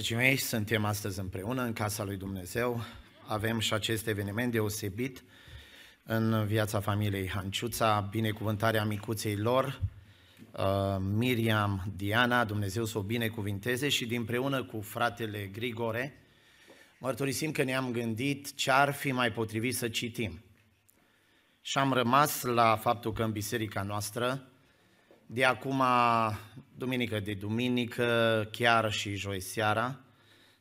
Dragii mei, suntem astăzi împreună în casa lui Dumnezeu. Avem și acest eveniment deosebit în viața familiei Hanciuța, binecuvântarea micuței lor, uh, Miriam Diana, Dumnezeu să o binecuvinteze și dinpreună cu fratele Grigore, mărturisim că ne-am gândit ce ar fi mai potrivit să citim. Și am rămas la faptul că în biserica noastră de acum, duminică de duminică, chiar și joi seara,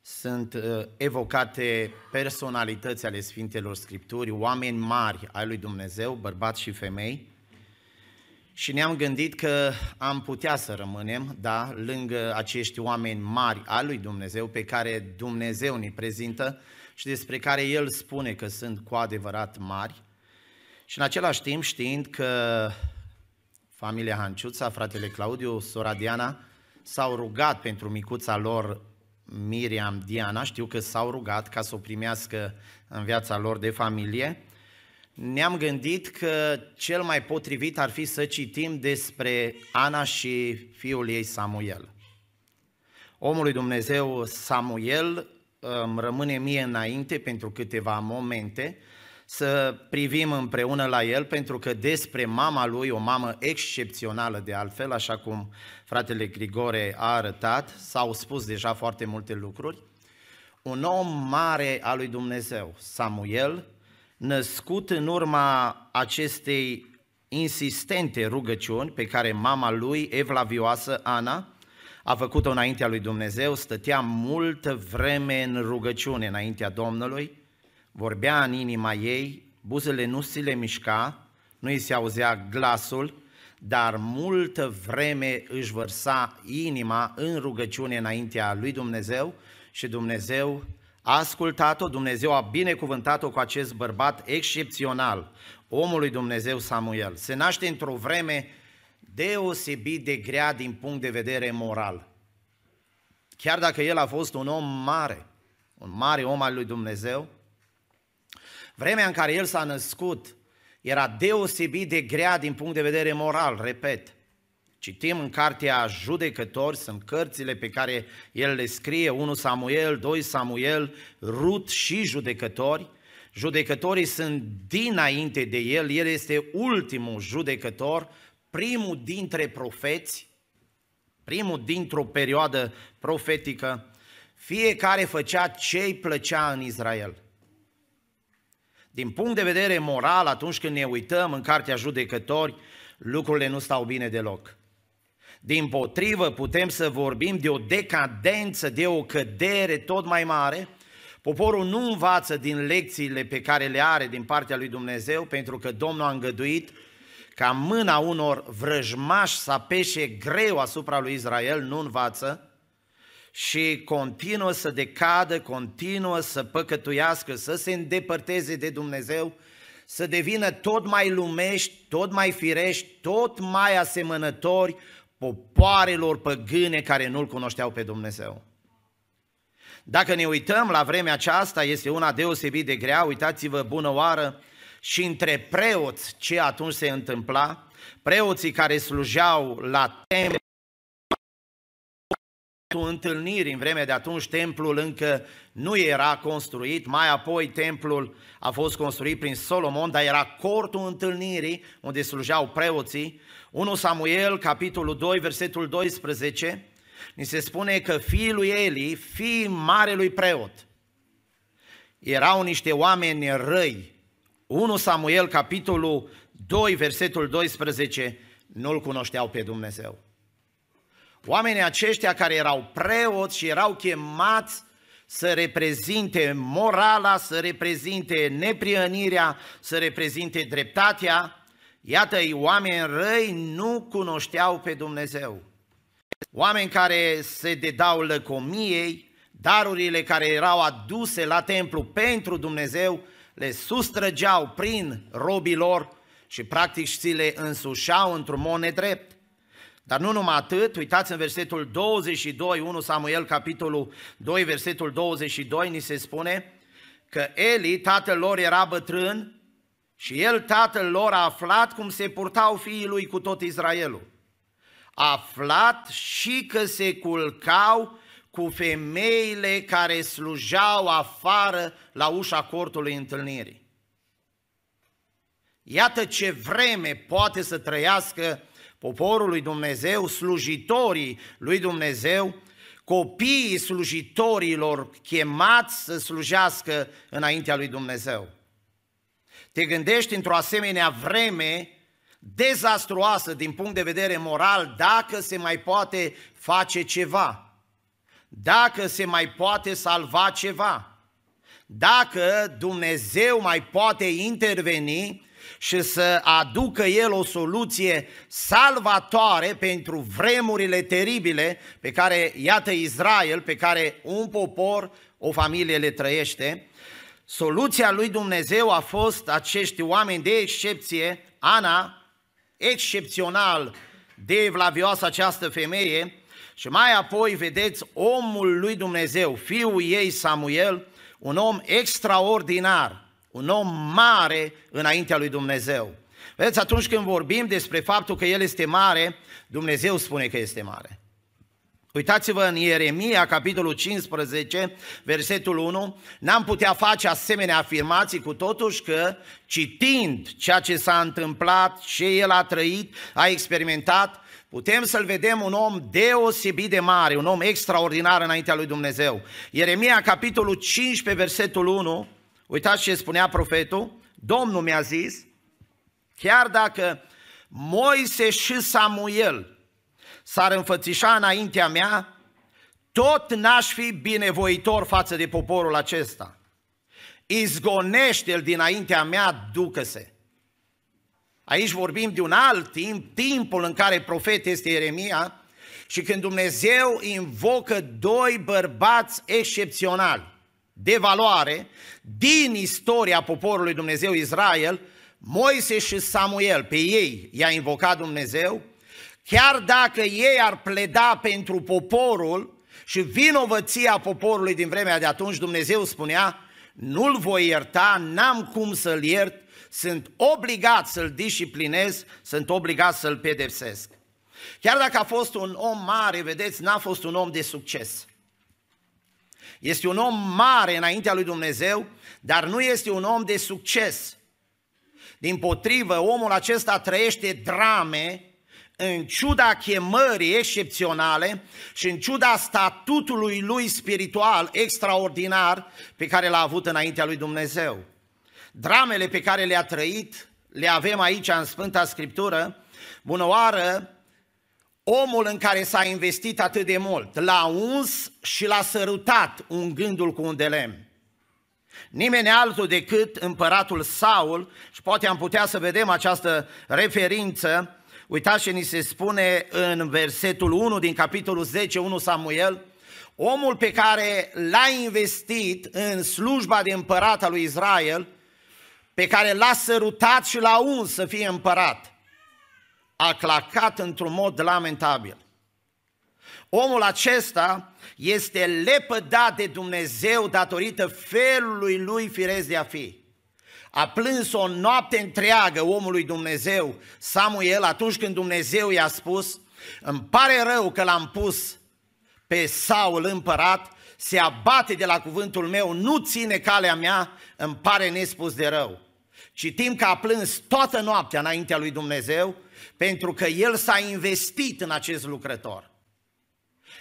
sunt uh, evocate personalități ale Sfintelor Scripturi, oameni mari ai lui Dumnezeu, bărbați și femei, și ne-am gândit că am putea să rămânem, da, lângă acești oameni mari ai lui Dumnezeu, pe care Dumnezeu ne prezintă și despre care El spune că sunt cu adevărat mari, și în același timp știind că familia Hanciuța, fratele Claudiu, sora Diana, s-au rugat pentru micuța lor Miriam Diana, știu că s-au rugat ca să o primească în viața lor de familie, ne-am gândit că cel mai potrivit ar fi să citim despre Ana și fiul ei Samuel. Omul lui Dumnezeu Samuel îmi rămâne mie înainte pentru câteva momente, să privim împreună la el, pentru că despre mama lui, o mamă excepțională de altfel, așa cum fratele Grigore a arătat, s-au spus deja foarte multe lucruri, un om mare al lui Dumnezeu, Samuel, născut în urma acestei insistente rugăciuni pe care mama lui, evlavioasă Ana, a făcut-o înaintea lui Dumnezeu, stătea multă vreme în rugăciune înaintea Domnului, vorbea în inima ei, buzele nu se le mișca, nu îi se auzea glasul, dar multă vreme își vărsa inima în rugăciune înaintea lui Dumnezeu și Dumnezeu a ascultat-o, Dumnezeu a binecuvântat-o cu acest bărbat excepțional, omul lui Dumnezeu Samuel. Se naște într-o vreme deosebit de grea din punct de vedere moral. Chiar dacă el a fost un om mare, un mare om al lui Dumnezeu, Vremea în care el s-a născut era deosebit de grea din punct de vedere moral, repet. Citim în cartea Judecători, sunt cărțile pe care el le scrie, 1 Samuel, 2 Samuel, Rut și Judecători. Judecătorii sunt dinainte de el, el este ultimul judecător, primul dintre profeți, primul dintr-o perioadă profetică. Fiecare făcea ce îi plăcea în Israel. Din punct de vedere moral, atunci când ne uităm în Cartea Judecători, lucrurile nu stau bine deloc. Din potrivă, putem să vorbim de o decadență, de o cădere tot mai mare. Poporul nu învață din lecțiile pe care le are din partea lui Dumnezeu, pentru că Domnul a îngăduit ca mâna unor vrăjmași să apeșe greu asupra lui Israel, nu învață și continuă să decadă, continuă să păcătuiască, să se îndepărteze de Dumnezeu, să devină tot mai lumești, tot mai firești, tot mai asemănători popoarelor păgâne care nu-L cunoșteau pe Dumnezeu. Dacă ne uităm la vremea aceasta, este una deosebit de grea, uitați-vă bună oară, și între preoți ce atunci se întâmpla, preoții care slujeau la temple, întâlniri în vremea de atunci, templul încă nu era construit, mai apoi templul a fost construit prin Solomon, dar era cortul întâlnirii unde slujeau preoții. 1 Samuel, capitolul 2, versetul 12, ni se spune că fiul lui Eli, fiii marelui preot, erau niște oameni răi. 1 Samuel, capitolul 2, versetul 12, nu-L cunoșteau pe Dumnezeu. Oamenii aceștia care erau preoți și erau chemați să reprezinte morala, să reprezinte nepriănirea, să reprezinte dreptatea, iată-i oameni răi nu cunoșteau pe Dumnezeu. Oameni care se dedau lăcomiei, darurile care erau aduse la templu pentru Dumnezeu, le sustrăgeau prin robii lor și practic și le însușeau într-un mod nedrept. Dar nu numai atât, uitați în versetul 22, 1 Samuel, capitolul 2, versetul 22, ni se spune că Eli, tatăl lor, era bătrân și el, tatăl lor, a aflat cum se purtau fiii lui cu tot Israelul. A aflat și că se culcau cu femeile care slujeau afară la ușa cortului întâlnirii. Iată ce vreme poate să trăiască poporul lui Dumnezeu, slujitorii lui Dumnezeu, copiii slujitorilor chemați să slujească înaintea lui Dumnezeu. Te gândești într-o asemenea vreme dezastruoasă din punct de vedere moral dacă se mai poate face ceva, dacă se mai poate salva ceva, dacă Dumnezeu mai poate interveni și să aducă El o soluție salvatoare pentru vremurile teribile pe care, iată Israel, pe care un popor, o familie le trăiește, soluția lui Dumnezeu a fost acești oameni de excepție, Ana, excepțional de evlavioasă această femeie, și mai apoi vedeți omul lui Dumnezeu, fiul ei Samuel, un om extraordinar, un om mare înaintea lui Dumnezeu. Vedeți, atunci când vorbim despre faptul că El este mare, Dumnezeu spune că este mare. Uitați-vă în Ieremia, capitolul 15, versetul 1, n-am putea face asemenea afirmații cu totuși că, citind ceea ce s-a întâmplat, ce el a trăit, a experimentat, putem să-l vedem un om deosebit de mare, un om extraordinar înaintea lui Dumnezeu. Ieremia, capitolul 15, versetul 1, Uitați ce spunea profetul, Domnul mi-a zis, chiar dacă Moise și Samuel s-ar înfățișa înaintea mea, tot n-aș fi binevoitor față de poporul acesta. Izgonește-l dinaintea mea, ducă-se. Aici vorbim de un alt timp, timpul în care profet este Ieremia și când Dumnezeu invocă doi bărbați excepționali de valoare din istoria poporului Dumnezeu Israel, Moise și Samuel, pe ei i-a invocat Dumnezeu, chiar dacă ei ar pleda pentru poporul și vinovăția poporului din vremea de atunci, Dumnezeu spunea, nu-l voi ierta, n-am cum să-l iert, sunt obligat să-l disciplinez, sunt obligat să-l pedepsesc. Chiar dacă a fost un om mare, vedeți, n-a fost un om de succes. Este un om mare înaintea lui Dumnezeu, dar nu este un om de succes. Din potrivă, omul acesta trăiește drame în ciuda chemării excepționale și în ciuda statutului lui spiritual extraordinar pe care l-a avut înaintea lui Dumnezeu. Dramele pe care le-a trăit, le avem aici în Sfânta Scriptură, bună oară, omul în care s-a investit atât de mult, l-a uns și l-a sărutat ungându-l cu un de lemn. Nimeni altul decât împăratul Saul, și poate am putea să vedem această referință, uitați ce ni se spune în versetul 1 din capitolul 10, 1 Samuel, omul pe care l-a investit în slujba de împărat al lui Israel, pe care l-a sărutat și l-a uns să fie împărat a clacat într-un mod lamentabil. Omul acesta este lepădat de Dumnezeu datorită felului lui firesc de a fi. A plâns o noapte întreagă omului Dumnezeu, Samuel, atunci când Dumnezeu i-a spus, îmi pare rău că l-am pus pe Saul împărat, se abate de la cuvântul meu, nu ține calea mea, îmi pare nespus de rău. Citim că a plâns toată noaptea înaintea lui Dumnezeu, pentru că el s-a investit în acest lucrător.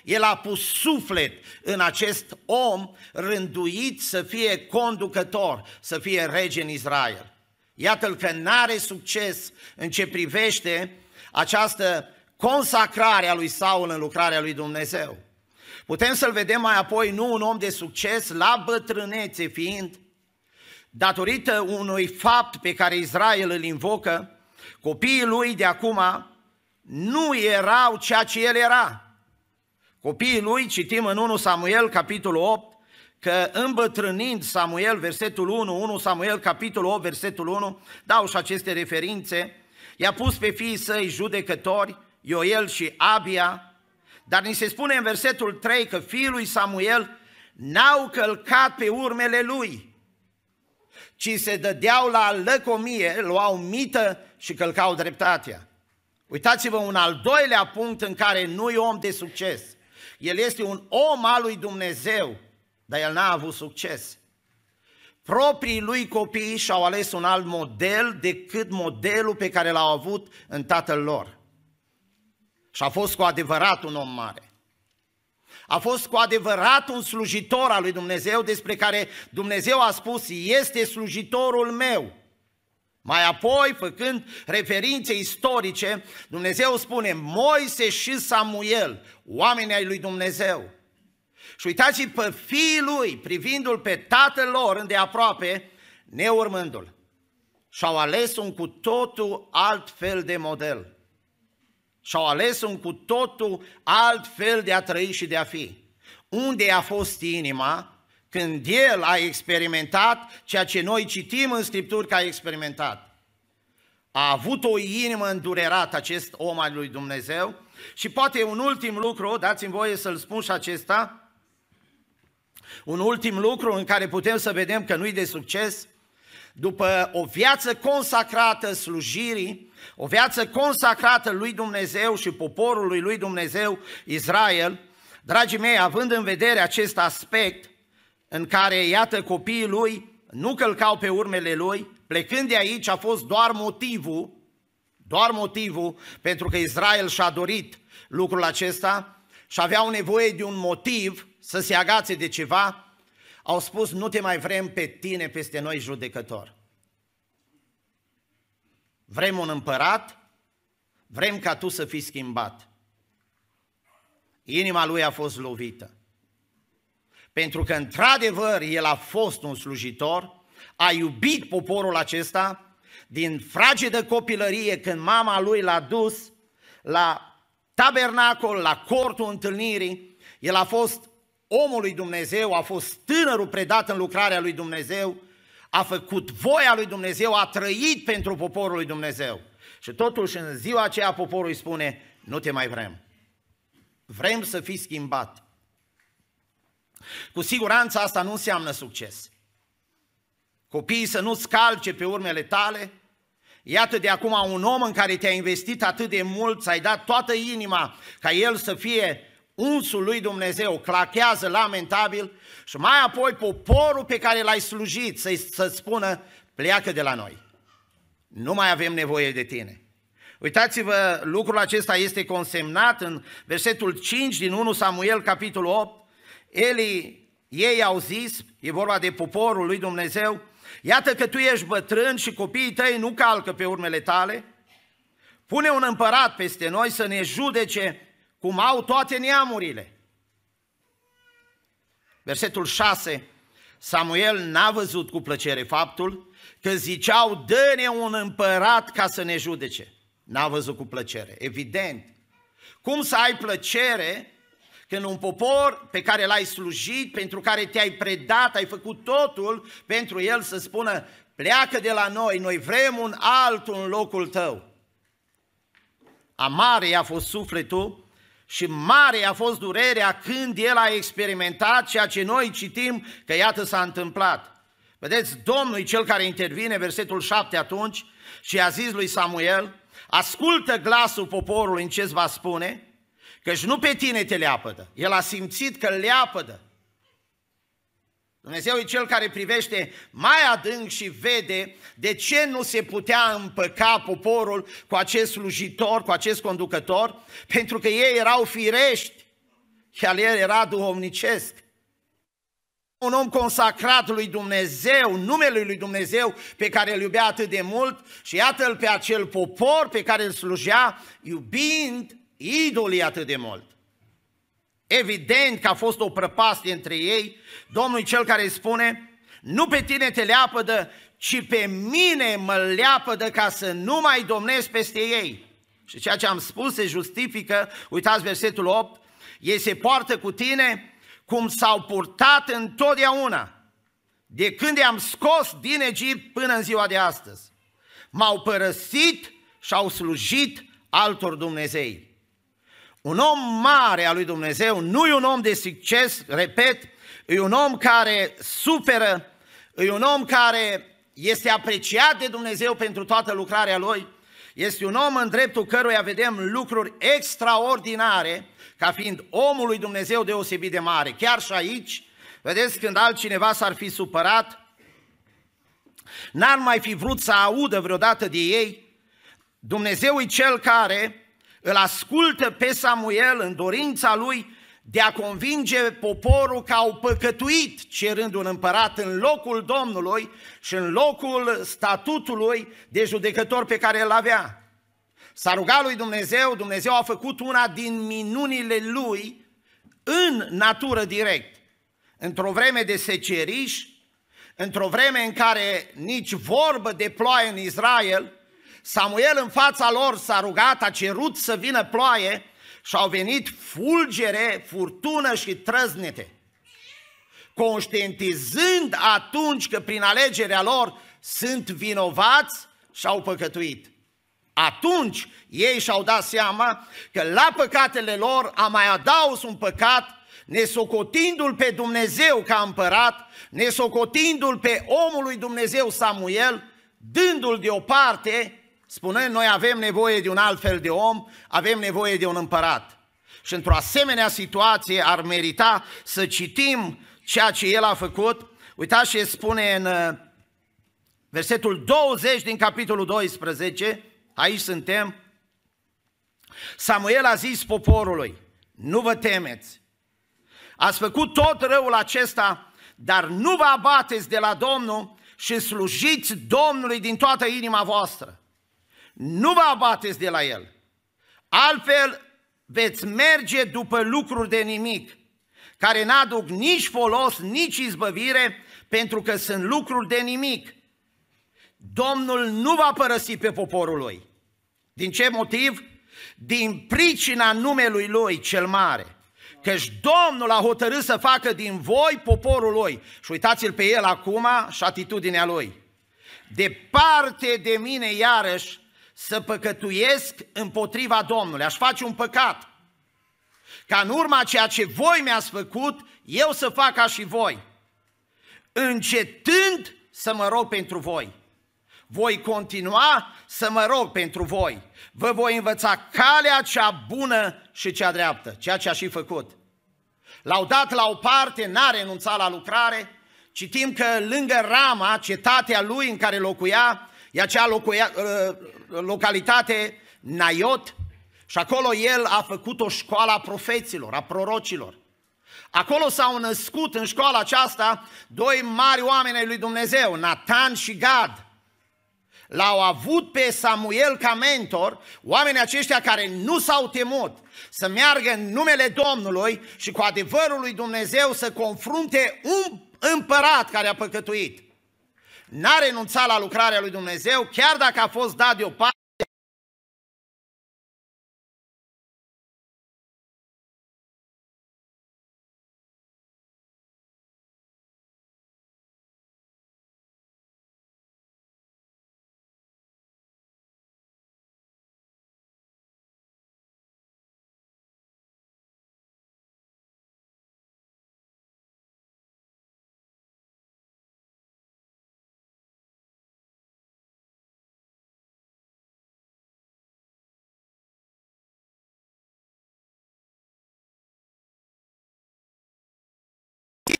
El a pus suflet în acest om rânduit să fie conducător, să fie rege în Israel. Iată-l că n-are succes în ce privește această consacrare a lui Saul în lucrarea lui Dumnezeu. Putem să-l vedem mai apoi nu un om de succes, la bătrânețe fiind, datorită unui fapt pe care Israel îl invocă, Copiii lui de acum nu erau ceea ce el era. Copiii lui, citim în 1 Samuel, capitolul 8, că îmbătrânind Samuel, versetul 1, 1 Samuel, capitolul 8, versetul 1, dau și aceste referințe, i-a pus pe fiii săi judecători, Ioel și Abia, dar ni se spune în versetul 3 că fiul lui Samuel n-au călcat pe urmele lui, ci se dădeau la lăcomie, luau mită și călcau dreptatea. Uitați-vă un al doilea punct în care nu e om de succes. el este un om al lui Dumnezeu, dar el n-a avut succes. Proprii lui copii și-au ales un alt model decât modelul pe care l-au avut în tatăl lor. Și a fost cu adevărat un om mare. A fost cu adevărat un slujitor al lui Dumnezeu despre care Dumnezeu a spus, este slujitorul meu. Mai apoi, făcând referințe istorice, Dumnezeu spune Moise și Samuel, oameni ai lui Dumnezeu. Și uitați pe fiii lui, privindu-l pe tatăl lor îndeaproape, neurmându-l. Și-au ales un cu totul alt fel de model. Și-au ales un cu totul alt fel de a trăi și de a fi. Unde a fost inima când el a experimentat ceea ce noi citim în Scripturi că a experimentat? A avut o inimă îndurerată acest om al lui Dumnezeu și poate un ultim lucru, dați-mi voie să-l spun și acesta, un ultim lucru în care putem să vedem că nu-i de succes, după o viață consacrată slujirii, o viață consacrată lui Dumnezeu și poporului lui Dumnezeu, Israel, dragii mei, având în vedere acest aspect în care, iată, copiii lui nu călcau pe urmele lui, plecând de aici a fost doar motivul, doar motivul pentru că Israel și-a dorit lucrul acesta și aveau nevoie de un motiv să se agațe de ceva, au spus, nu te mai vrem pe tine peste noi judecător. Vrem un împărat, vrem ca tu să fii schimbat. Inima lui a fost lovită. Pentru că, într-adevăr, el a fost un slujitor, a iubit poporul acesta, din fragedă copilărie, când mama lui l-a dus la tabernacol, la cortul întâlnirii, el a fost omul lui Dumnezeu, a fost tânărul predat în lucrarea lui Dumnezeu, a făcut voia lui Dumnezeu, a trăit pentru poporul lui Dumnezeu. Și totuși în ziua aceea poporul îi spune, nu te mai vrem. Vrem să fii schimbat. Cu siguranță asta nu înseamnă succes. Copiii să nu scalce pe urmele tale, Iată de acum un om în care te-a investit atât de mult, ți-ai dat toată inima ca el să fie unsul lui Dumnezeu clachează lamentabil și mai apoi poporul pe care l-ai slujit să-i, să spună pleacă de la noi. Nu mai avem nevoie de tine. Uitați-vă, lucrul acesta este consemnat în versetul 5 din 1 Samuel, capitolul 8. Eli, ei au zis, e vorba de poporul lui Dumnezeu, iată că tu ești bătrân și copiii tăi nu calcă pe urmele tale, pune un împărat peste noi să ne judece cum au toate neamurile. Versetul 6, Samuel n-a văzut cu plăcere faptul că ziceau, dă-ne un împărat ca să ne judece. N-a văzut cu plăcere, evident. Cum să ai plăcere când un popor pe care l-ai slujit, pentru care te-ai predat, ai făcut totul pentru el să spună, pleacă de la noi, noi vrem un altul în locul tău. Amare a fost sufletul și mare a fost durerea când el a experimentat ceea ce noi citim că iată s-a întâmplat. Vedeți, Domnul cel care intervine, versetul 7 atunci, și a zis lui Samuel, ascultă glasul poporului în ce va spune, căci nu pe tine te leapădă. El a simțit că leapădă. Dumnezeu e Cel care privește mai adânc și vede de ce nu se putea împăca poporul cu acest slujitor, cu acest conducător, pentru că ei erau firești, iar el era duhovnicesc. Un om consacrat lui Dumnezeu, numele lui Dumnezeu pe care îl iubea atât de mult și iată-l pe acel popor pe care îl slujea, iubind idolii atât de mult. Evident că a fost o prăpastie între ei. Domnul cel care îi spune, nu pe tine te leapădă, ci pe mine mă leapădă ca să nu mai domnesc peste ei. Și ceea ce am spus se justifică, uitați versetul 8, ei se poartă cu tine cum s-au purtat întotdeauna, de când i-am scos din Egipt până în ziua de astăzi. M-au părăsit și au slujit altor Dumnezei. Un om mare al lui Dumnezeu nu e un om de succes, repet, e un om care suferă, e un om care este apreciat de Dumnezeu pentru toată lucrarea lui, Este un om în dreptul căruia vedem lucruri extraordinare, ca fiind omul lui Dumnezeu deosebit de mare. Chiar și aici, vedeți, când altcineva s-ar fi supărat, n-ar mai fi vrut să audă vreodată de ei, Dumnezeu e cel care îl ascultă pe Samuel în dorința lui de a convinge poporul că au păcătuit cerând un împărat în locul Domnului și în locul statutului de judecător pe care îl avea. S-a rugat lui Dumnezeu, Dumnezeu a făcut una din minunile lui în natură direct. Într-o vreme de seceriș, într-o vreme în care nici vorbă de ploaie în Israel, Samuel în fața lor s-a rugat, a cerut să vină ploaie și au venit fulgere, furtună și trăznete. Conștientizând atunci că prin alegerea lor sunt vinovați și au păcătuit. Atunci ei și-au dat seama că la păcatele lor a mai adaus un păcat, nesocotindu-l pe Dumnezeu ca împărat, nesocotindu-l pe omul lui Dumnezeu Samuel, dându-l deoparte spunând noi avem nevoie de un alt fel de om, avem nevoie de un împărat. Și într-o asemenea situație ar merita să citim ceea ce el a făcut. Uitați ce spune în uh, versetul 20 din capitolul 12, aici suntem. Samuel a zis poporului, nu vă temeți, ați făcut tot răul acesta, dar nu vă abateți de la Domnul și slujiți Domnului din toată inima voastră nu vă abateți de la el. Altfel veți merge după lucruri de nimic, care n-aduc nici folos, nici izbăvire, pentru că sunt lucruri de nimic. Domnul nu va părăsi pe poporul lui. Din ce motiv? Din pricina numelui lui cel mare. Căci Domnul a hotărât să facă din voi poporul lui. Și uitați-l pe el acum și atitudinea lui. Departe de mine iarăși să păcătuiesc împotriva Domnului, aș face un păcat. Ca în urma ceea ce voi mi-ați făcut, eu să fac ca și voi. Încetând să mă rog pentru voi. Voi continua să mă rog pentru voi. Vă voi învăța calea cea bună și cea dreaptă, ceea ce a și făcut. L-au dat la o parte, n-a renunțat la lucrare. Citim că lângă Rama, cetatea lui în care locuia, e acea locuia, localitate Naiot și acolo el a făcut o școală a profeților, a prorocilor. Acolo s-au născut în școala aceasta doi mari oameni ai lui Dumnezeu, Nathan și Gad. L-au avut pe Samuel ca mentor, oamenii aceștia care nu s-au temut să meargă în numele Domnului și cu adevărul lui Dumnezeu să confrunte un împărat care a păcătuit n-a renunțat la lucrarea lui Dumnezeu, chiar dacă a fost dat deoparte,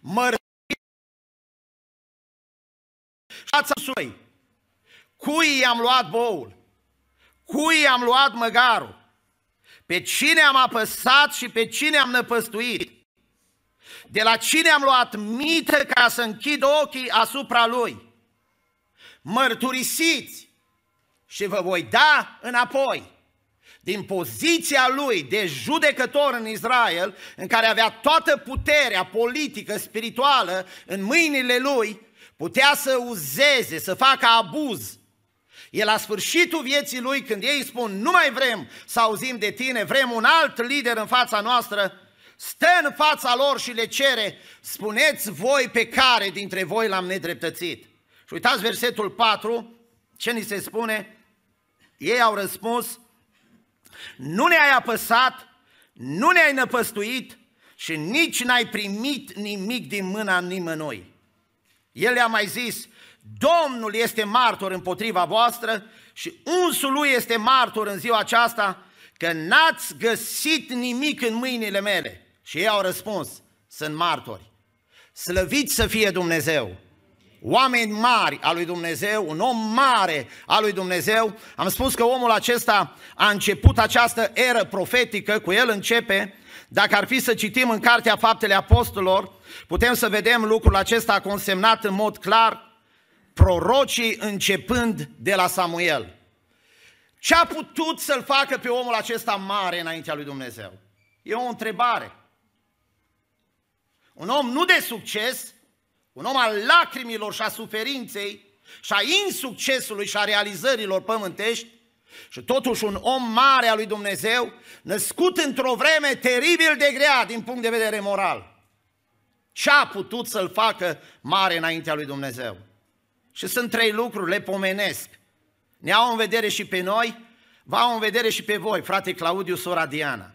mărărit sui. Cui i-am luat boul? Cui i-am luat măgarul? Pe cine am apăsat și pe cine am năpăstuit? De la cine am luat mită ca să închid ochii asupra lui? Mărturisiți și vă voi da înapoi din poziția lui de judecător în Israel, în care avea toată puterea politică, spirituală în mâinile lui, putea să uzeze, să facă abuz. E la sfârșitul vieții lui, când ei spun, nu mai vrem să auzim de tine, vrem un alt lider în fața noastră, stă în fața lor și le cere, spuneți voi pe care dintre voi l-am nedreptățit. Și uitați versetul 4, ce ni se spune? Ei au răspuns, nu ne-ai apăsat, nu ne-ai năpăstuit și nici n-ai primit nimic din mâna nimănui. El le-a mai zis, Domnul este martor împotriva voastră și unsul lui este martor în ziua aceasta că n-ați găsit nimic în mâinile mele. Și ei au răspuns, sunt martori. Slăviți să fie Dumnezeu! Oameni mari al lui Dumnezeu, un om mare al lui Dumnezeu. Am spus că omul acesta a început această eră profetică, cu el începe. Dacă ar fi să citim în Cartea Faptele Apostolilor, putem să vedem lucrul acesta consemnat în mod clar, prorocii începând de la Samuel. Ce a putut să-l facă pe omul acesta mare înaintea lui Dumnezeu? E o întrebare. Un om nu de succes, un om al lacrimilor și a suferinței și a insuccesului și a realizărilor pământești, și totuși un om mare al lui Dumnezeu, născut într-o vreme teribil de grea din punct de vedere moral. Ce a putut să-l facă mare înaintea lui Dumnezeu? Și sunt trei lucruri, le pomenesc. Ne au în vedere și pe noi, vă au în vedere și pe voi, frate Claudiu, sora Diana.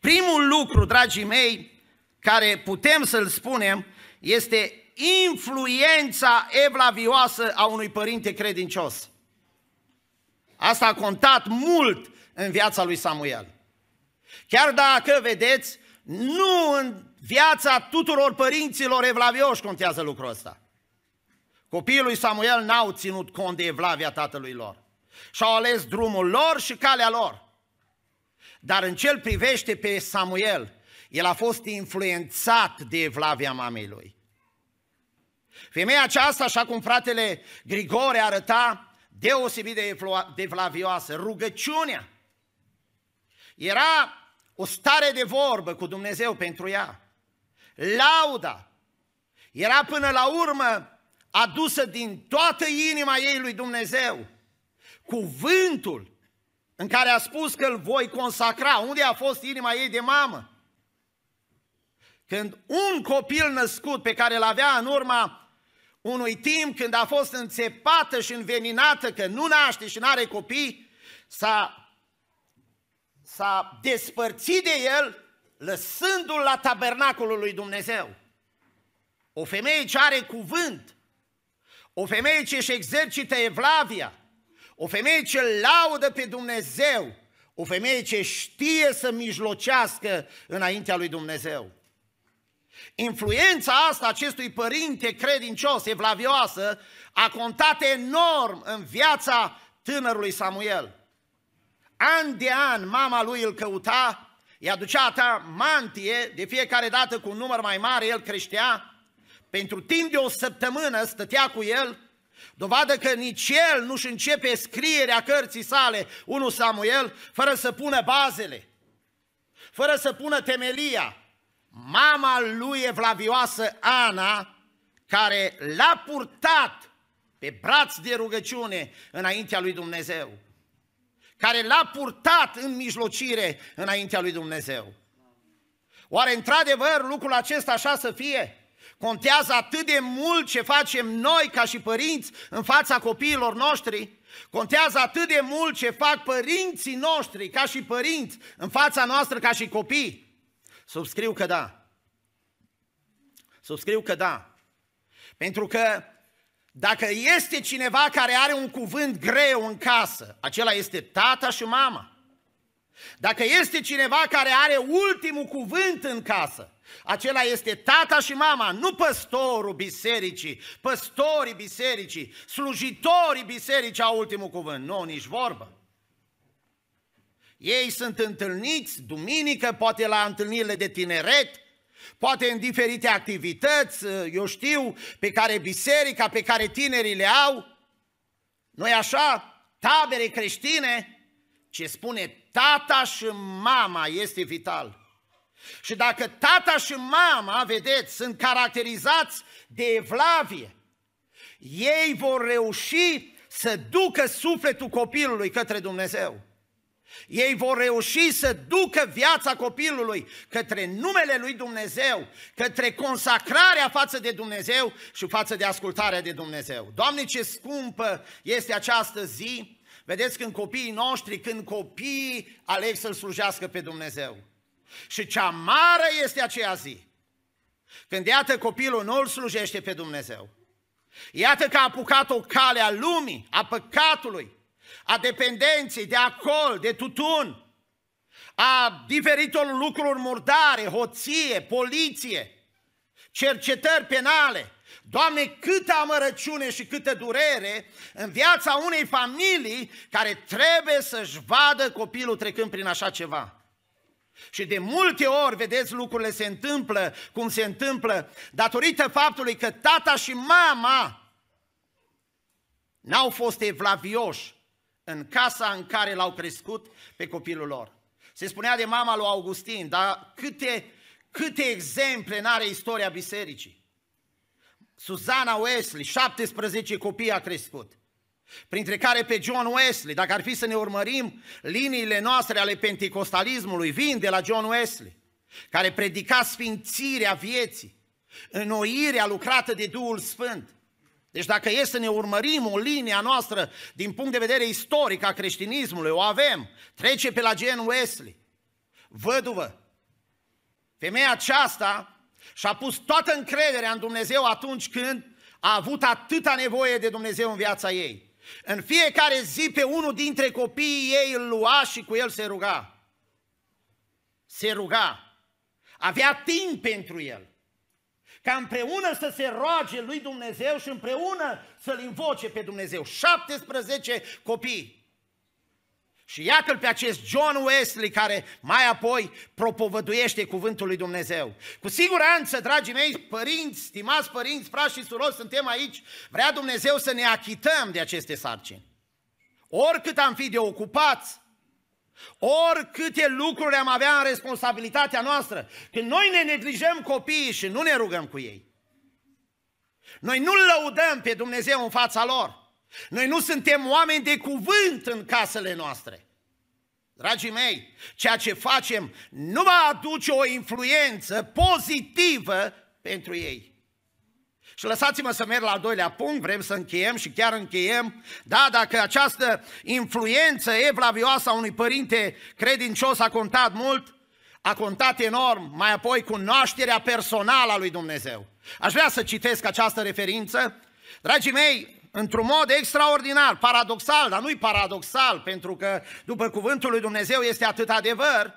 Primul lucru, dragii mei, care putem să-l spunem, este influența evlavioasă a unui părinte credincios. Asta a contat mult în viața lui Samuel. Chiar dacă, vedeți, nu în viața tuturor părinților evlavioși contează lucrul ăsta. Copiii lui Samuel n-au ținut cont de evlavia tatălui lor. Și-au ales drumul lor și calea lor. Dar în cel privește pe Samuel, el a fost influențat de evlavia mamei lui. Femeia aceasta, așa cum fratele Grigore arăta, deosebit de evlavioasă, rugăciunea. Era o stare de vorbă cu Dumnezeu pentru ea. Lauda era până la urmă adusă din toată inima ei lui Dumnezeu. Cuvântul în care a spus că îl voi consacra, unde a fost inima ei de mamă? Când un copil născut pe care îl avea în urma unui timp când a fost înțepată și înveninată că nu naște și nu are copii, s-a, s-a despărțit de el lăsându-l la tabernacolul lui Dumnezeu. O femeie ce are cuvânt, o femeie ce își exercită evlavia, o femeie ce laudă pe Dumnezeu, o femeie ce știe să mijlocească înaintea lui Dumnezeu. Influența asta acestui părinte credincios, evlavioasă, a contat enorm în viața tânărului Samuel. An de an, mama lui îl căuta, îi aducea ta mantie, de fiecare dată cu un număr mai mare, el creștea, pentru timp de o săptămână stătea cu el, dovadă că nici el nu-și începe scrierea cărții sale, 1 Samuel, fără să pună bazele, fără să pună temelia, mama lui evlavioasă Ana, care l-a purtat pe braț de rugăciune înaintea lui Dumnezeu, care l-a purtat în mijlocire înaintea lui Dumnezeu. Oare într-adevăr lucrul acesta așa să fie? Contează atât de mult ce facem noi ca și părinți în fața copiilor noștri? Contează atât de mult ce fac părinții noștri ca și părinți în fața noastră ca și copii? Subscriu că da. Subscriu că da. Pentru că dacă este cineva care are un cuvânt greu în casă, acela este tata și mama. Dacă este cineva care are ultimul cuvânt în casă, acela este tata și mama, nu păstorul bisericii, păstorii bisericii, slujitorii bisericii au ultimul cuvânt. Nu, nici vorbă. Ei sunt întâlniți duminică, poate la întâlnirile de tineret, poate în diferite activități, eu știu, pe care biserica, pe care tinerii le au. Noi așa, tabere creștine, ce spune tata și mama este vital. Și dacă tata și mama, vedeți, sunt caracterizați de evlavie, ei vor reuși să ducă sufletul copilului către Dumnezeu. Ei vor reuși să ducă viața copilului către numele lui Dumnezeu, către consacrarea față de Dumnezeu și față de ascultarea de Dumnezeu. Doamne, ce scumpă este această zi! Vedeți când copiii noștri, când copiii aleg să-L slujească pe Dumnezeu. Și cea mare este aceea zi. Când iată copilul nu îl slujește pe Dumnezeu. Iată că a apucat o cale a lumii, a păcatului, a dependenței de alcool, de tutun, a diferitor lucruri murdare, hoție, poliție, cercetări penale. Doamne, câtă amărăciune și câtă durere în viața unei familii care trebuie să-și vadă copilul trecând prin așa ceva. Și de multe ori, vedeți, lucrurile se întâmplă cum se întâmplă datorită faptului că tata și mama n-au fost evlavioși în casa în care l-au crescut pe copilul lor. Se spunea de mama lui Augustin, dar câte, câte exemple n-are istoria bisericii. Suzana Wesley, 17 copii a crescut printre care pe John Wesley, dacă ar fi să ne urmărim liniile noastre ale penticostalismului, vin de la John Wesley, care predica sfințirea vieții, înnoirea lucrată de Duhul Sfânt. Deci dacă e să ne urmărim o linie a noastră din punct de vedere istoric a creștinismului, o avem, trece pe la John Wesley, văduvă. Femeia aceasta și-a pus toată încrederea în Dumnezeu atunci când a avut atâta nevoie de Dumnezeu în viața ei. În fiecare zi pe unul dintre copiii ei îl lua și cu el se ruga. Se ruga. Avea timp pentru el. Ca împreună să se roage lui Dumnezeu și împreună să-L invoce pe Dumnezeu. 17 copii. Și iată-l pe acest John Wesley care mai apoi propovăduiește cuvântul lui Dumnezeu. Cu siguranță, dragii mei, părinți, stimați părinți, frați și surori, suntem aici, vrea Dumnezeu să ne achităm de aceste sarcini. Oricât am fi de ocupați, oricâte lucruri am avea în responsabilitatea noastră, când noi ne neglijăm copiii și nu ne rugăm cu ei, noi nu lăudăm pe Dumnezeu în fața lor, noi nu suntem oameni de cuvânt în casele noastre. Dragii mei, ceea ce facem nu va aduce o influență pozitivă pentru ei. Și lăsați-mă să merg la al doilea punct, vrem să încheiem și chiar încheiem. Da, dacă această influență evlavioasă a unui părinte credincios a contat mult, a contat enorm, mai apoi cunoașterea personală a lui Dumnezeu. Aș vrea să citesc această referință. Dragii mei, într-un mod extraordinar, paradoxal, dar nu-i paradoxal, pentru că după cuvântul lui Dumnezeu este atât adevăr,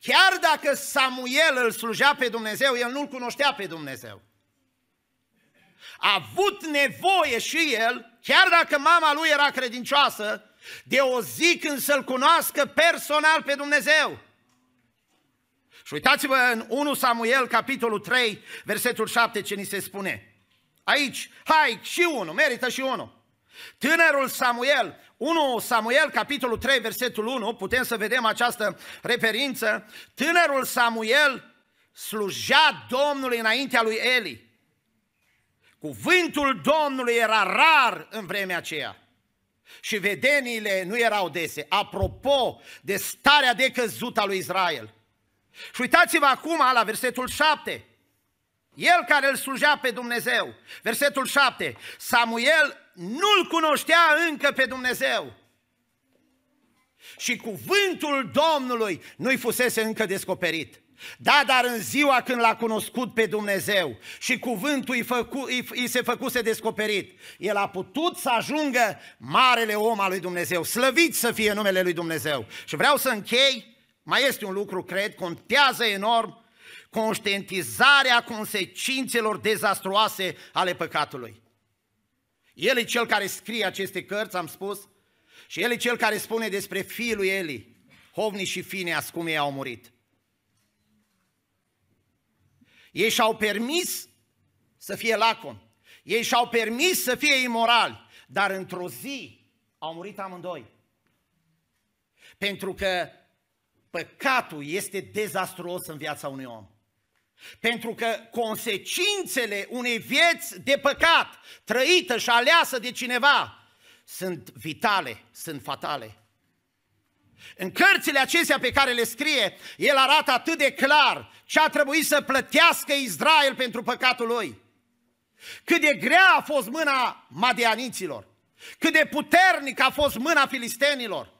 chiar dacă Samuel îl slujea pe Dumnezeu, el nu-l cunoștea pe Dumnezeu. A avut nevoie și el, chiar dacă mama lui era credincioasă, de o zi când să-L cunoască personal pe Dumnezeu. Și uitați-vă în 1 Samuel, capitolul 3, versetul 7, ce ni se spune. Aici, hai, și unul, merită și unul. Tânărul Samuel, 1 Samuel, capitolul 3, versetul 1, putem să vedem această referință. Tânărul Samuel slujea Domnului înaintea lui Eli. Cuvântul Domnului era rar în vremea aceea. Și vedeniile nu erau dese. Apropo de starea decăzută a lui Israel. Și uitați-vă acum la versetul 7. El care îl slujea pe Dumnezeu. Versetul 7. Samuel nu-l cunoștea încă pe Dumnezeu. Și cuvântul Domnului nu-i fusese încă descoperit. Da, dar în ziua când l-a cunoscut pe Dumnezeu și cuvântul îi, făcu, îi, îi se făcuse descoperit, el a putut să ajungă marele om al lui Dumnezeu. Slăvit să fie numele lui Dumnezeu. Și vreau să închei, mai este un lucru, cred, contează enorm conștientizarea consecințelor dezastruoase ale păcatului. El e cel care scrie aceste cărți, am spus, și el e cel care spune despre fiul lui Eli, Hovni și Fineas, cum ei au murit. Ei și-au permis să fie lacon, ei și-au permis să fie imorali, dar într-o zi au murit amândoi. Pentru că păcatul este dezastruos în viața unui om. Pentru că consecințele unei vieți de păcat, trăită și aleasă de cineva, sunt vitale, sunt fatale. În cărțile acestea pe care le scrie, el arată atât de clar ce a trebuit să plătească Israel pentru păcatul lui. Cât de grea a fost mâna madianiților, cât de puternic a fost mâna filistenilor,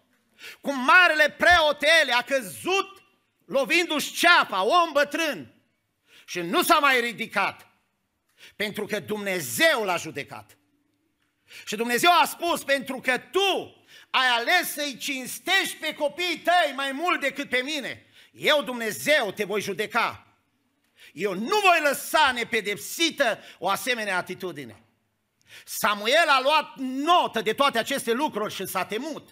cum marele preotele a căzut lovindu-și ceapa, om bătrân, și nu s-a mai ridicat. Pentru că Dumnezeu l-a judecat. Și Dumnezeu a spus, pentru că tu ai ales să-i cinstești pe copiii tăi mai mult decât pe mine, eu, Dumnezeu, te voi judeca. Eu nu voi lăsa nepedepsită o asemenea atitudine. Samuel a luat notă de toate aceste lucruri și s-a temut.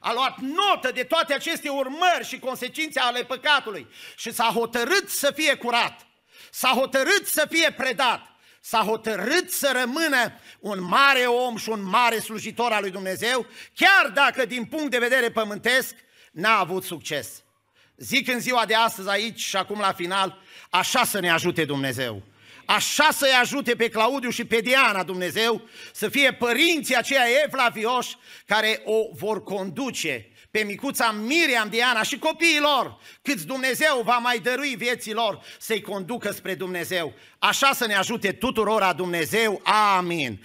A luat notă de toate aceste urmări și consecințe ale păcatului și s-a hotărât să fie curat. S-a hotărât să fie predat. S-a hotărât să rămână un mare om și un mare slujitor al lui Dumnezeu, chiar dacă din punct de vedere pământesc n-a avut succes. Zic în ziua de astăzi aici și acum la final, așa să ne ajute Dumnezeu. Așa să-i ajute pe Claudiu și pe Diana Dumnezeu să fie părinții aceia evlavioși care o vor conduce pe micuța Miriam, Diana și copiilor, câți Dumnezeu va mai dărui vieții lor să-i conducă spre Dumnezeu. Așa să ne ajute tuturor a Dumnezeu. Amin.